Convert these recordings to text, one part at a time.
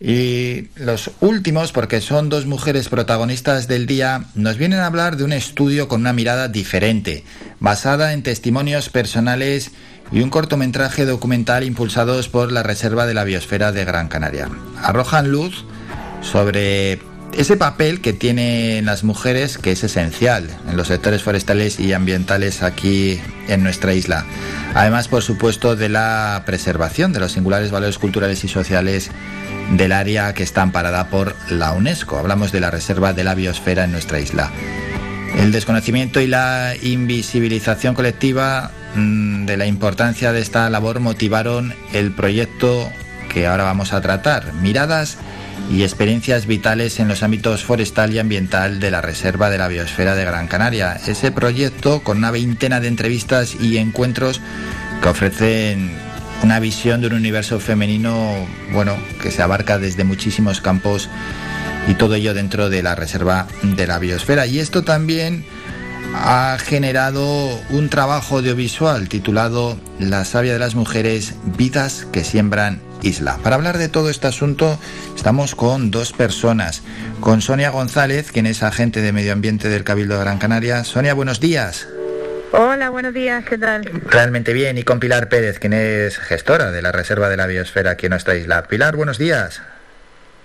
Y los últimos, porque son dos mujeres protagonistas del día, nos vienen a hablar de un estudio con una mirada diferente, basada en testimonios personales y un cortometraje documental impulsados por la Reserva de la Biosfera de Gran Canaria. Arrojan luz sobre ese papel que tienen las mujeres, que es esencial en los sectores forestales y ambientales aquí en nuestra isla. Además, por supuesto, de la preservación de los singulares valores culturales y sociales del área que está amparada por la UNESCO. Hablamos de la Reserva de la Biosfera en nuestra isla. El desconocimiento y la invisibilización colectiva mm, de la importancia de esta labor motivaron el proyecto que ahora vamos a tratar, Miradas y experiencias vitales en los ámbitos forestal y ambiental de la Reserva de la Biosfera de Gran Canaria. Ese proyecto con una veintena de entrevistas y encuentros que ofrecen una visión de un universo femenino, bueno, que se abarca desde muchísimos campos y todo ello dentro de la Reserva de la Biosfera. Y esto también ha generado un trabajo audiovisual titulado La savia de las mujeres, vidas que siembran isla. Para hablar de todo este asunto estamos con dos personas, con Sonia González, quien es agente de medio ambiente del Cabildo de Gran Canaria. Sonia, buenos días. Hola, buenos días, ¿qué tal? Realmente bien, y con Pilar Pérez, quien es gestora de la Reserva de la Biosfera aquí en nuestra isla. Pilar, buenos días.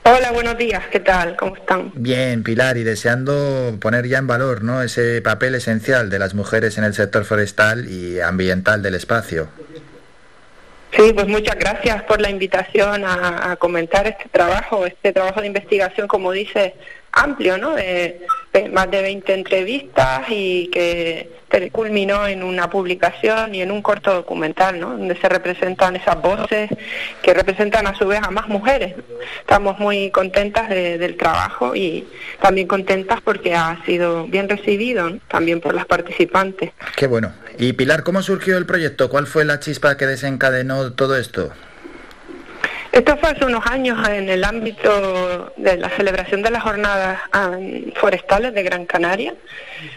Hola, buenos días, ¿qué tal? ¿Cómo están? Bien, Pilar, y deseando poner ya en valor ¿no? ese papel esencial de las mujeres en el sector forestal y ambiental del espacio. Sí, pues muchas gracias por la invitación a, comentar este trabajo, este trabajo de investigación, como dice, amplio, ¿no? De, más de 20 entrevistas y que culminó en una publicación y en un corto documental, ¿no? Donde se representan esas voces que representan a su vez a más mujeres. Estamos muy contentas del trabajo y también contentas porque ha sido bien recibido también por las participantes. Qué bueno. Y Pilar, ¿cómo surgió el proyecto? ¿Cuál fue la chispa que desencadenó todo esto? Esto fue hace unos años en el ámbito de la celebración de las jornadas forestales de Gran Canaria,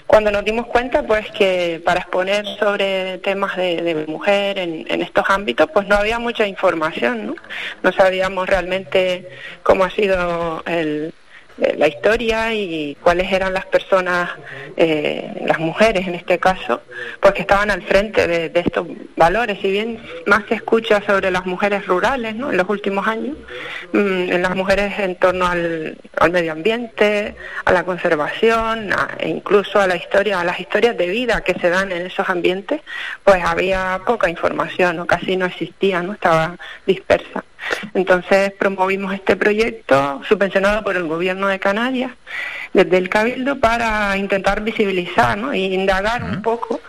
cuando nos dimos cuenta pues que para exponer sobre temas de, mujer en, en, estos ámbitos pues no había mucha información, ¿no? No sabíamos realmente cómo ha sido el, la historia y cuáles eran las personas, eh, las mujeres en este caso, pues que estaban al frente de, estos valores. Si bien más se escucha sobre las mujeres rurales ¿no? en los últimos años, mm, en las mujeres en torno al, medio ambiente, a la conservación, e incluso a la historia, a las historias de vida que se dan en esos ambientes, pues había poca información o casi no existía, no estaba dispersa. Entonces promovimos este proyecto subvencionado por el gobierno de Canarias desde el Cabildo para intentar visibilizar e indagar un poco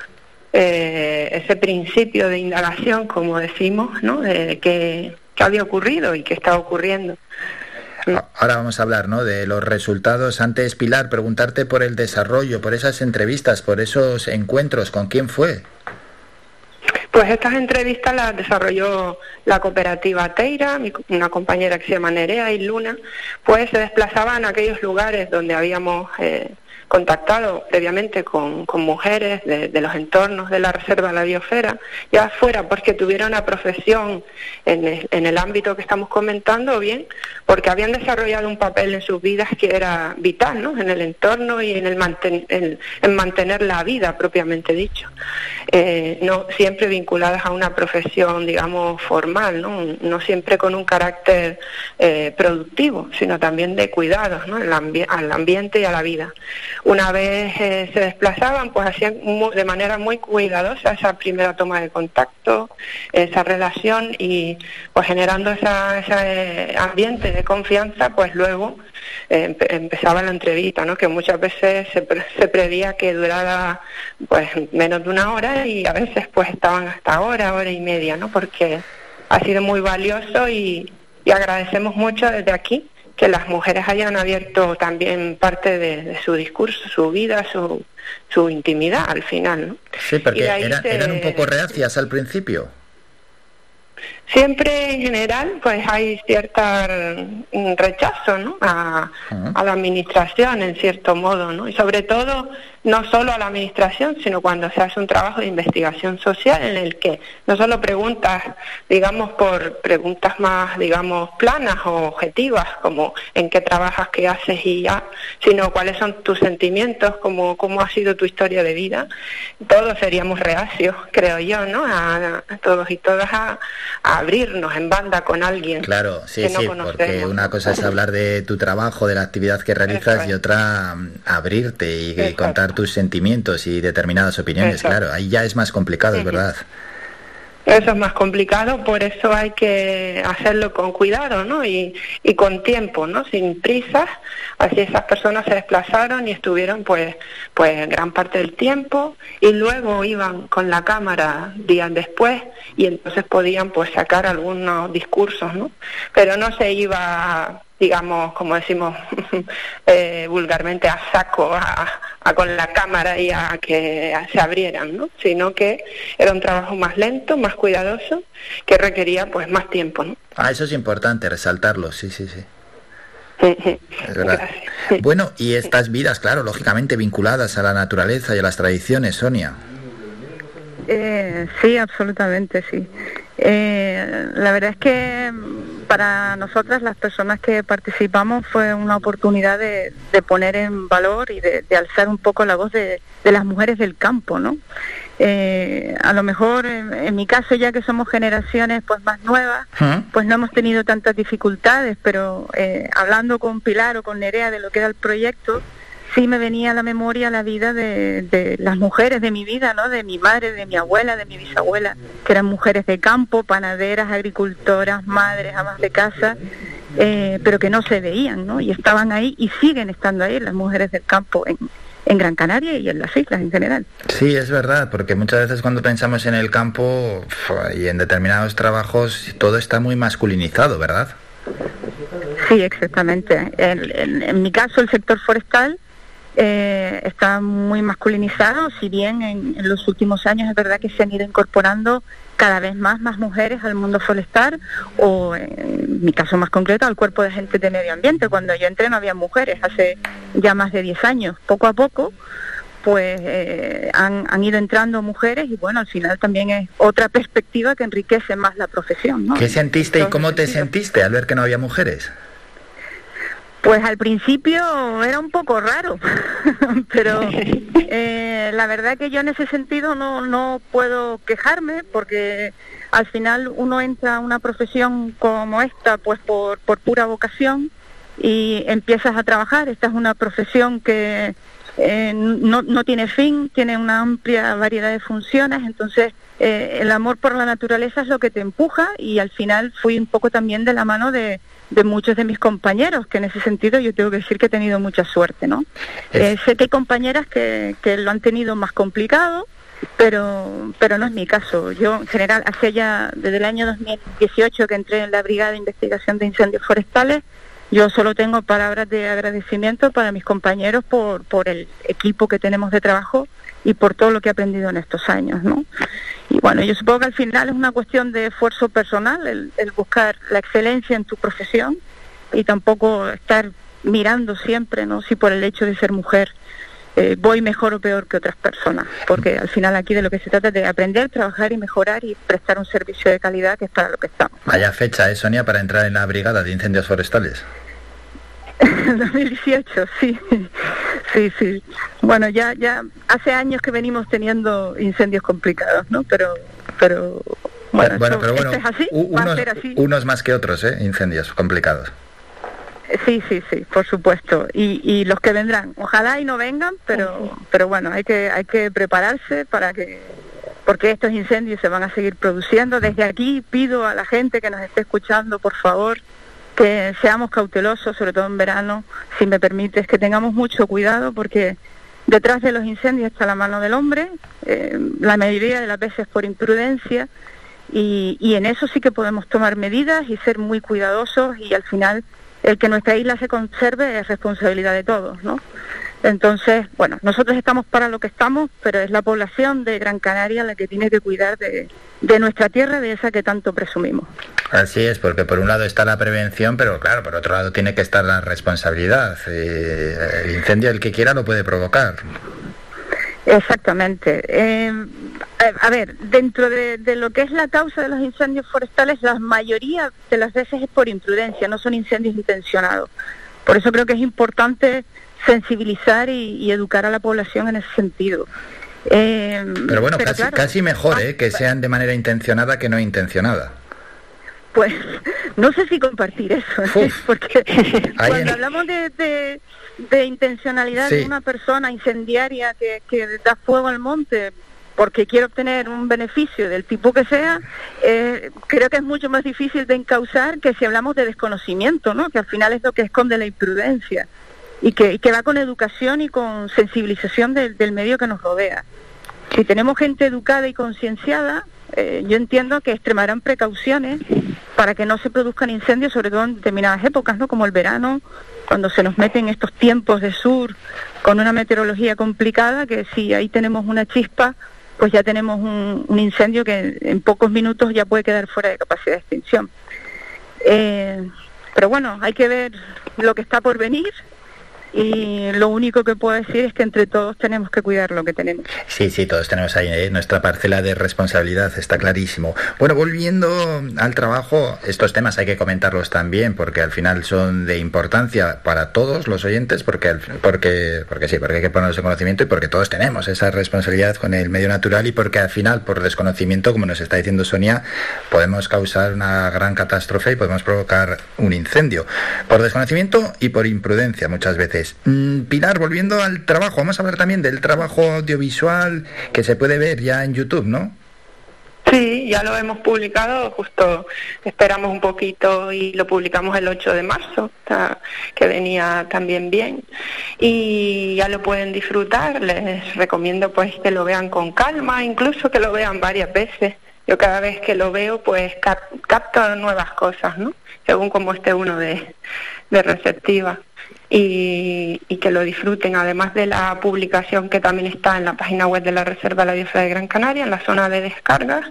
eh, ese principio de indagación, como decimos, ¿no? de que, había ocurrido y que está ocurriendo. Ahora vamos a hablar ¿no? de los resultados. Antes, Pilar, preguntarte por el desarrollo, por esas entrevistas, por esos encuentros. ¿Con quién fue? Pues estas entrevistas las desarrolló la cooperativa Teira, una compañera que se llama Nerea y Luna, pues se desplazaban a aquellos lugares donde habíamos eh, contactado previamente con, mujeres de, los entornos de la Reserva de la Biosfera, ya fuera porque tuvieron una profesión en el, ámbito que estamos comentando, o bien porque habían desarrollado un papel en sus vidas que era vital, ¿no? En el entorno y en, el en, mantener la vida propiamente dicho. Eh, no siempre vinculadas a una profesión, digamos, formal, ¿no? No siempre con un carácter eh, productivo, sino también de cuidados, al ambiente y a la vida. Una vez eh, se desplazaban, pues hacían de manera muy cuidadosa esa primera toma de contacto, esa relación y pues generando ese eh, ambiente de confianza, pues luego eh, empezaba la entrevista, ¿no? Que muchas veces se, se preveía que durara pues menos de una hora y a veces pues estaban hasta hora, hora y media, ¿no? Porque ha sido muy valioso y agradecemos mucho desde aquí que las mujeres hayan abierto también parte de, su discurso, su vida, su, su intimidad al final. ¿no? Sí, porque eran un poco reacias al principio. Siempre en general pues hay cierto rechazo ¿no? a, a, la administración en cierto modo ¿no? y sobre todo no solo a la administración, sino cuando se hace un trabajo de investigación social en el que no solo preguntas, digamos, por preguntas más, digamos, planas o objetivas, como en qué trabajas, qué haces y ya, sino cuáles son tus sentimientos, cómo, cómo ha sido tu historia de vida. Todos seríamos reacios, creo yo, ¿no? A, todos y todas a, abrirnos en banda con alguien. Claro, sí, sí, porque una cosa es hablar de tu trabajo, de la actividad que realizas y otra mm, abrirte y, contar tus sentimientos y determinadas opiniones, claro, ahí ya es más complicado, es verdad. Eso es más complicado, por eso hay que hacerlo con cuidado, ¿no? Y, y con tiempo, ¿no? Sin prisas. Así esas personas se desplazaron y estuvieron, pues, pues gran parte del tiempo y luego iban con la cámara días después y entonces podían, pues, sacar algunos discursos, ¿no? Pero no se iba digamos, como decimos eh, vulgarmente, a saco, a, con la cámara y a que se abrieran, ¿no? Sino que era un trabajo más lento, más cuidadoso, que requería pues más tiempo, ¿no? Ah, eso es importante, resaltarlo, sí, sí, sí. Es verdad. Bueno, y estas vidas, claro, lógicamente vinculadas a la naturaleza y a las tradiciones, Sonia. Eh, sí, absolutamente, sí. Eh, la verdad es que para nosotras, las personas que participamos, fue una oportunidad de, poner en valor y de, alzar un poco la voz de, las mujeres del campo, ¿no? Eh, a lo mejor, en, mi caso, ya que somos generaciones pues más nuevas, pues no hemos tenido tantas dificultades, pero eh, hablando con Pilar o con Nerea de lo que era el proyecto, sí me venía a la memoria la vida de, las mujeres de mi vida, ¿no? De mi madre, de mi abuela, de mi bisabuela, que eran mujeres de campo, panaderas, agricultoras, madres, amas de casa, eh, pero que no se veían, ¿no? Y estaban ahí y siguen estando ahí las mujeres del campo en, en Gran Canaria y en las islas en general. Sí, es verdad, porque muchas veces cuando pensamos en el campo y en determinados trabajos, todo está muy masculinizado, ¿verdad? Sí, exactamente. en mi caso, el sector forestal eh, está muy masculinizado, si bien en, los últimos años es verdad que se han ido incorporando cada vez más más mujeres al mundo forestal o en mi caso más concreto al cuerpo de gente de medio ambiente. Cuando yo entré no había mujeres, hace ya más de 10 años. Poco a poco pues eh, han, han, ido entrando mujeres y bueno, al final también es otra perspectiva que enriquece más la profesión. ¿no? ¿Qué sentiste y cómo te sentiste al ver que no había mujeres? Pues al principio era un poco raro, pero eh, la verdad que yo en ese sentido no, no puedo quejarme porque al final uno entra a una profesión como esta pues por, por pura vocación y empiezas a trabajar. Esta es una profesión que eh, no, no tiene fin, tiene una amplia variedad de funciones, entonces eh, el amor por la naturaleza es lo que te empuja y al final fui un poco también de la mano de, de muchos de mis compañeros, que en ese sentido yo tengo que decir que he tenido mucha suerte, ¿no? Eh, sé que hay compañeras que, que lo han tenido más complicado, pero pero no es mi caso. Yo en general hace ya desde el año 2018 que entré en la Brigada de Investigación de Incendios Forestales, yo solo tengo palabras de agradecimiento para mis compañeros por, por el equipo que tenemos de trabajo y por todo lo que he aprendido en estos años, ¿no? Y bueno, yo supongo que al final es una cuestión de esfuerzo personal, el, buscar la excelencia en tu profesión y tampoco estar mirando siempre, ¿no? Si por el hecho de ser mujer eh, voy mejor o peor que otras personas, porque al final aquí de lo que se trata es de aprender, trabajar y mejorar y prestar un servicio de calidad que es para lo que estamos. Vaya fecha, ¿eh, Sonia, para entrar en la brigada de incendios forestales? 2018, sí, sí, sí. Bueno, ya, ya hace años que venimos teniendo incendios complicados, ¿no? Pero, pero bueno, pero bueno, es así, unos, unos más que otros, ¿eh? Incendios complicados. Sí, sí, sí, por supuesto. Y, y los que vendrán, ojalá y no vengan, pero, pero bueno, hay que, hay que prepararse para que, porque estos incendios se van a seguir produciendo. Desde aquí pido a la gente que nos esté escuchando, por favor, que seamos cautelosos, sobre todo en verano, si me permites, que tengamos mucho cuidado porque detrás de los incendios está la mano del hombre, eh, la mayoría de las veces por imprudencia, y, y, en eso sí que podemos tomar medidas y ser muy cuidadosos y al final el que nuestra isla se conserve es responsabilidad de todos, ¿no? Entonces, bueno, nosotros estamos para lo que estamos, pero es la población de Gran Canaria la que tiene que cuidar de, nuestra tierra, de esa que tanto presumimos. Así es, porque por un lado está la prevención, pero claro, por otro lado tiene que estar la responsabilidad. Eh, el incendio, el que quiera, lo puede provocar. Exactamente. Eh, a ver, dentro de, lo que es la causa de los incendios forestales, la mayoría de las veces es por imprudencia, no son incendios intencionados. Por eso creo que es importante sensibilizar y, educar a la población en ese sentido. Eh, pero bueno, casi, mejor ¿eh? que sean de manera intencionada que no intencionada. Pues no sé si compartir eso, ¿eh? porque cuando hablamos de, de, intencionalidad de una persona incendiaria que, que da fuego al monte porque quiere obtener un beneficio del tipo que sea, eh, creo que es mucho más difícil de encauzar que si hablamos de desconocimiento, ¿no? que al final es lo que esconde la imprudencia y que, va con educación y con sensibilización del medio que nos rodea. Si tenemos gente educada y concienciada, eh, yo entiendo que extremarán precauciones para que no se produzcan incendios, sobre todo en determinadas épocas, ¿no? como el verano, cuando se nos meten estos tiempos de sur con una meteorología complicada, que si ahí tenemos una chispa, pues ya tenemos un, incendio que en pocos minutos ya puede quedar fuera de capacidad de extinción. Eh, pero bueno, hay que ver lo que está por venir y lo único que puedo decir es que entre todos tenemos que cuidar lo que tenemos. Sí, sí, todos tenemos ahí ¿eh? nuestra parcela de responsabilidad, está clarísimo. Bueno, volviendo al trabajo, estos temas hay que comentarlos también porque al final son de importancia para todos los oyentes porque, porque, porque sí, porque hay que ponernos en conocimiento y porque todos tenemos esa responsabilidad con el medio natural y porque al final, por desconocimiento, como nos está diciendo Sonia, podemos causar una gran catástrofe y podemos provocar un incendio. Por desconocimiento y por imprudencia muchas veces. Mm, Pilar, volviendo al trabajo, vamos a hablar también del trabajo audiovisual que se puede ver ya en YouTube, ¿no? Sí, ya lo hemos publicado, justo esperamos un poquito y lo publicamos el 8 de marzo, que venía también bien. Y ya lo pueden disfrutar, les recomiendo pues que lo vean con calma, incluso que lo vean varias veces. Yo cada vez que lo veo pues capto nuevas cosas, ¿no? Según como esté uno de, de receptiva y, que lo disfruten, además de la publicación que también está en la página web de la Reserva de la Biosfera de Gran Canaria, en la zona de descargas,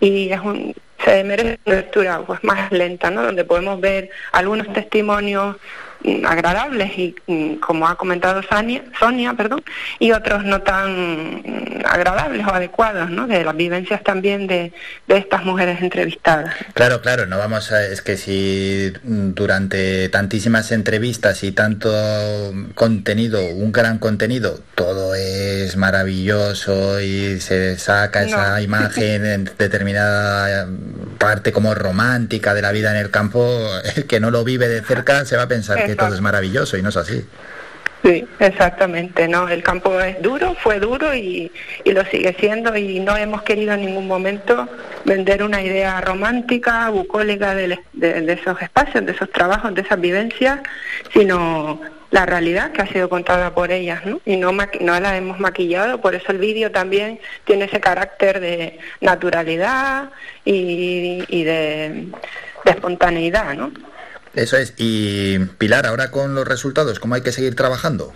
y es un, se merece una lectura pues, más lenta, ¿no? donde podemos ver algunos testimonios agradables y mm, como ha comentado Sonia, Sonia perdón, y otros no tan mm, agradables o adecuados, ¿no? De las vivencias también de, de estas mujeres entrevistadas. Claro, claro, no vamos a, es que si durante tantísimas entrevistas y tanto contenido, un gran contenido, todo es maravilloso y se saca esa imagen en determinada parte como romántica de la vida en el campo, el que no lo vive de cerca se va a pensar que todo es maravilloso y no es así. Sí, exactamente, ¿no? El campo es duro, fue duro y, y, lo sigue siendo y no hemos querido en ningún momento vender una idea romántica, bucólica de, de, esos espacios, de esos trabajos, de esas vivencias, sino la realidad que ha sido contada por ellas, ¿no? Y no, no la hemos maquillado, por eso el vídeo también tiene ese carácter de naturalidad y, y de, de espontaneidad, ¿no? Eso es. Y Pilar, ahora con los resultados, ¿cómo hay que seguir trabajando?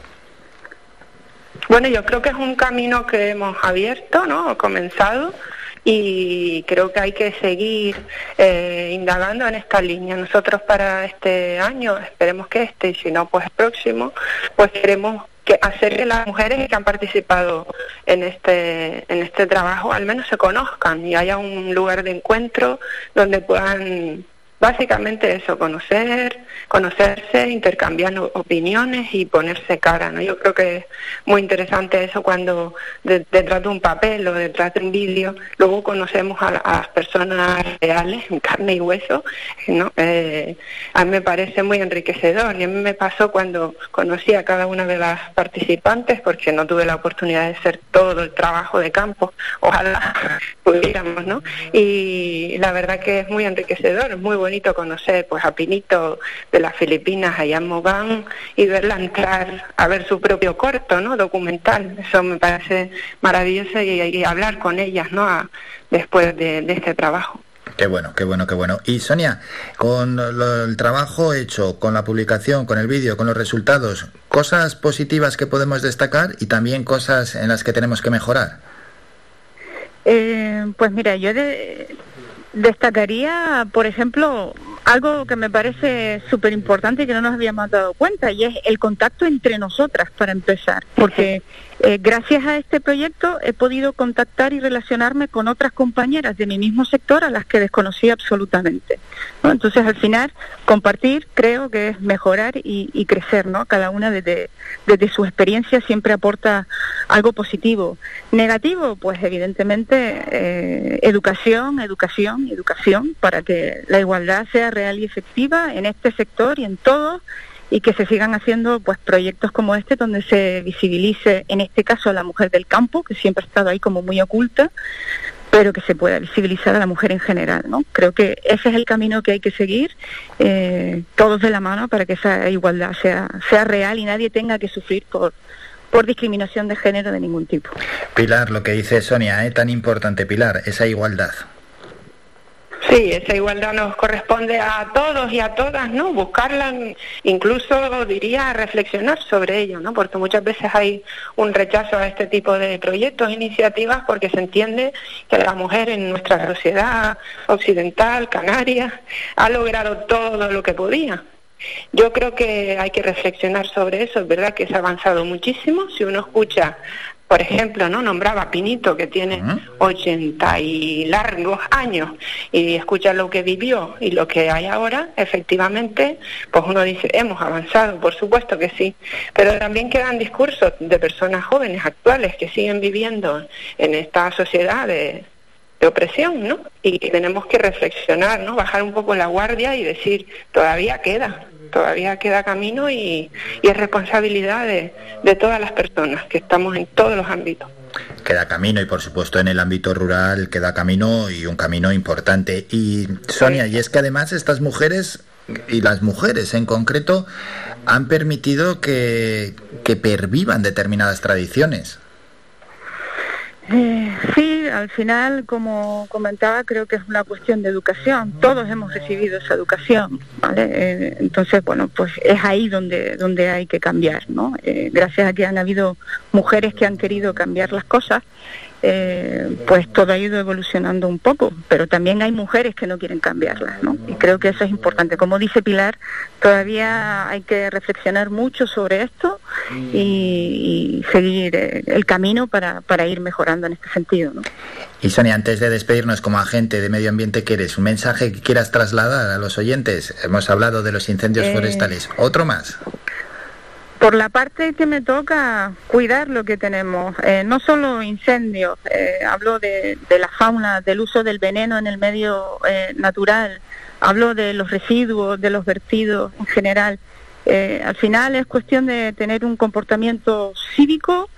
Bueno, yo creo que es un camino que hemos abierto, ¿no? Comenzado y creo que hay que seguir eh, indagando en esta línea. Nosotros para este año, esperemos que este y si no, pues el próximo, pues queremos que hacer que las mujeres que han participado en este en este trabajo al menos se conozcan y haya un lugar de encuentro donde puedan básicamente eso, conocer, conocerse, intercambiar opiniones y ponerse cara, ¿no? Yo creo que es muy interesante eso cuando detrás de un papel o detrás de un vídeo, luego conocemos a, las personas reales, en carne y hueso, ¿no? Eh, a mí me parece muy enriquecedor y a mí me pasó cuando conocí a cada una de las participantes, porque no tuve la oportunidad de hacer todo el trabajo de campo, ojalá pudiéramos, ¿no? Y la verdad que es muy enriquecedor, es muy bueno bonito conocer pues a Pinito de las Filipinas allá en Mogán y verla entrar a ver su propio corto, ¿no? Documental. Eso me parece maravilloso y, hablar con ellas, ¿no? después de, este trabajo. Qué bueno, qué bueno, qué bueno. Y Sonia, con el trabajo hecho, con la publicación, con el vídeo, con los resultados, cosas positivas que podemos destacar y también cosas en las que tenemos que mejorar. Eh, pues mira, yo de, Destacaría, por ejemplo, algo que me parece súper importante y que no nos habíamos dado cuenta, y es el contacto entre nosotras, para empezar, porque eh, gracias a este proyecto he podido contactar y relacionarme con otras compañeras de mi mismo sector a las que desconocía absolutamente. Entonces, al final, compartir creo que es mejorar y, crecer, ¿no? Cada una desde, desde su experiencia siempre aporta algo positivo. Negativo, pues evidentemente eh, educación, educación, educación, para que la igualdad sea real y efectiva en este sector y en todos y que se sigan haciendo pues proyectos como este donde se visibilice en este caso a la mujer del campo que siempre ha estado ahí como muy oculta pero que se pueda visibilizar a la mujer en general no creo que ese es el camino que hay que seguir eh, todos de la mano para que esa igualdad sea sea real y nadie tenga que sufrir por por discriminación de género de ningún tipo. Pilar, lo que dice Sonia, ¿eh? tan importante, Pilar, esa igualdad. Sí, esa igualdad nos corresponde a todos y a todas, ¿no? Buscarla, incluso diría reflexionar sobre ello, ¿no? Porque muchas veces hay un rechazo a este tipo de proyectos, iniciativas, porque se entiende que la mujer en nuestra sociedad occidental, canaria, ha logrado todo lo que podía. Yo creo que hay que reflexionar sobre eso, es verdad que se ha avanzado muchísimo. Si uno escucha por ejemplo, ¿no? Nombraba a Pinito, que tiene 80 y largos años, y escucha lo que vivió y lo que hay ahora, efectivamente, pues uno dice, hemos avanzado, por supuesto que sí, pero también quedan discursos de personas jóvenes actuales que siguen viviendo en esta sociedad de, de opresión, ¿no? Y tenemos que reflexionar, ¿no? Bajar un poco la guardia y decir, todavía queda, todavía queda camino y, es responsabilidad de, todas las personas que estamos en todos los ámbitos. Queda camino y por supuesto en el ámbito rural queda camino y un camino importante. Y Sonia, y es que además estas mujeres y las mujeres en concreto han permitido que, que pervivan determinadas tradiciones. Eh, sí, al final, como comentaba, creo que es una cuestión de educación. Todos hemos recibido esa educación, ¿vale? Eh, entonces, bueno, pues es ahí donde, donde hay que cambiar, ¿no? Eh, gracias a que han habido mujeres que han querido cambiar las cosas, eh, pues todo ha ido evolucionando un poco, pero también hay mujeres que no quieren cambiarlas, ¿no? Y creo que eso es importante. Como dice Pilar, todavía hay que reflexionar mucho sobre esto y, seguir eh, el camino para, para, ir mejorando en este sentido, ¿no? Y Sonia, antes de despedirnos como agente de medio ambiente que eres, un mensaje que quieras trasladar a los oyentes. Hemos hablado de los incendios eh, forestales. ¿Otro más? Por la parte que me toca, cuidar lo que tenemos, eh, no solo incendios, eh, hablo de, la fauna, del uso del veneno en el medio eh, natural, hablo de los residuos, de los vertidos en general. al final es cuestión de tener un comportamiento cívico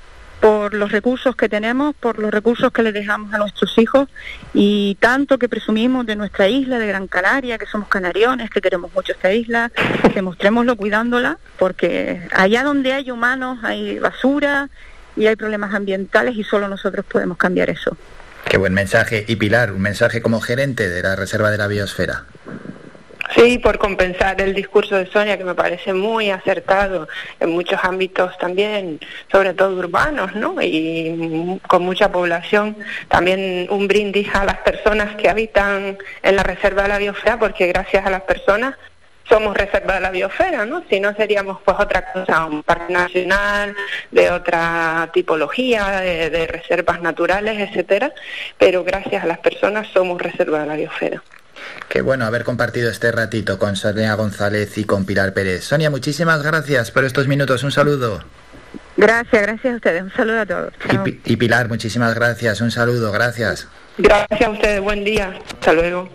por los recursos que tenemos, por los recursos que le dejamos a nuestros hijos y tanto que presumimos de nuestra isla de Gran Canaria, que somos canariones, que queremos mucho esta isla, demostrémoslo cuidándola, porque allá donde hay humanos hay basura y hay problemas ambientales y solo nosotros podemos cambiar eso. Qué buen mensaje. Y Pilar, un mensaje como gerente de la Reserva de la Biosfera. Sí, por compensar el discurso de Sonia, que me parece muy acertado en muchos ámbitos también, sobre todo urbanos, ¿no? Y con mucha población. También un brindis a las personas que habitan en la Reserva de la Biosfera, porque gracias a las personas somos reserva de la biosfera, ¿no? Si no seríamos pues otra cosa, un parque nacional, de otra tipología, de, reservas naturales, etcétera, pero gracias a las personas somos reserva de la biosfera. Qué bueno haber compartido este ratito con Sonia González y con Pilar Pérez. Sonia, muchísimas gracias por estos minutos. Un saludo. Gracias, gracias a ustedes. Un saludo a todos. Y, Pilar, muchísimas gracias. Un saludo, gracias. Gracias a ustedes. Buen día. Hasta luego.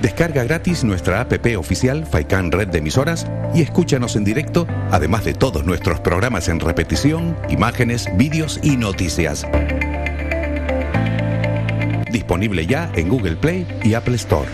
Descarga gratis nuestra app oficial Faikan Red de Emisoras y escúchanos en directo, además de todos nuestros programas en repetición, imágenes, vídeos y noticias disponible ya en Google Play y Apple Store.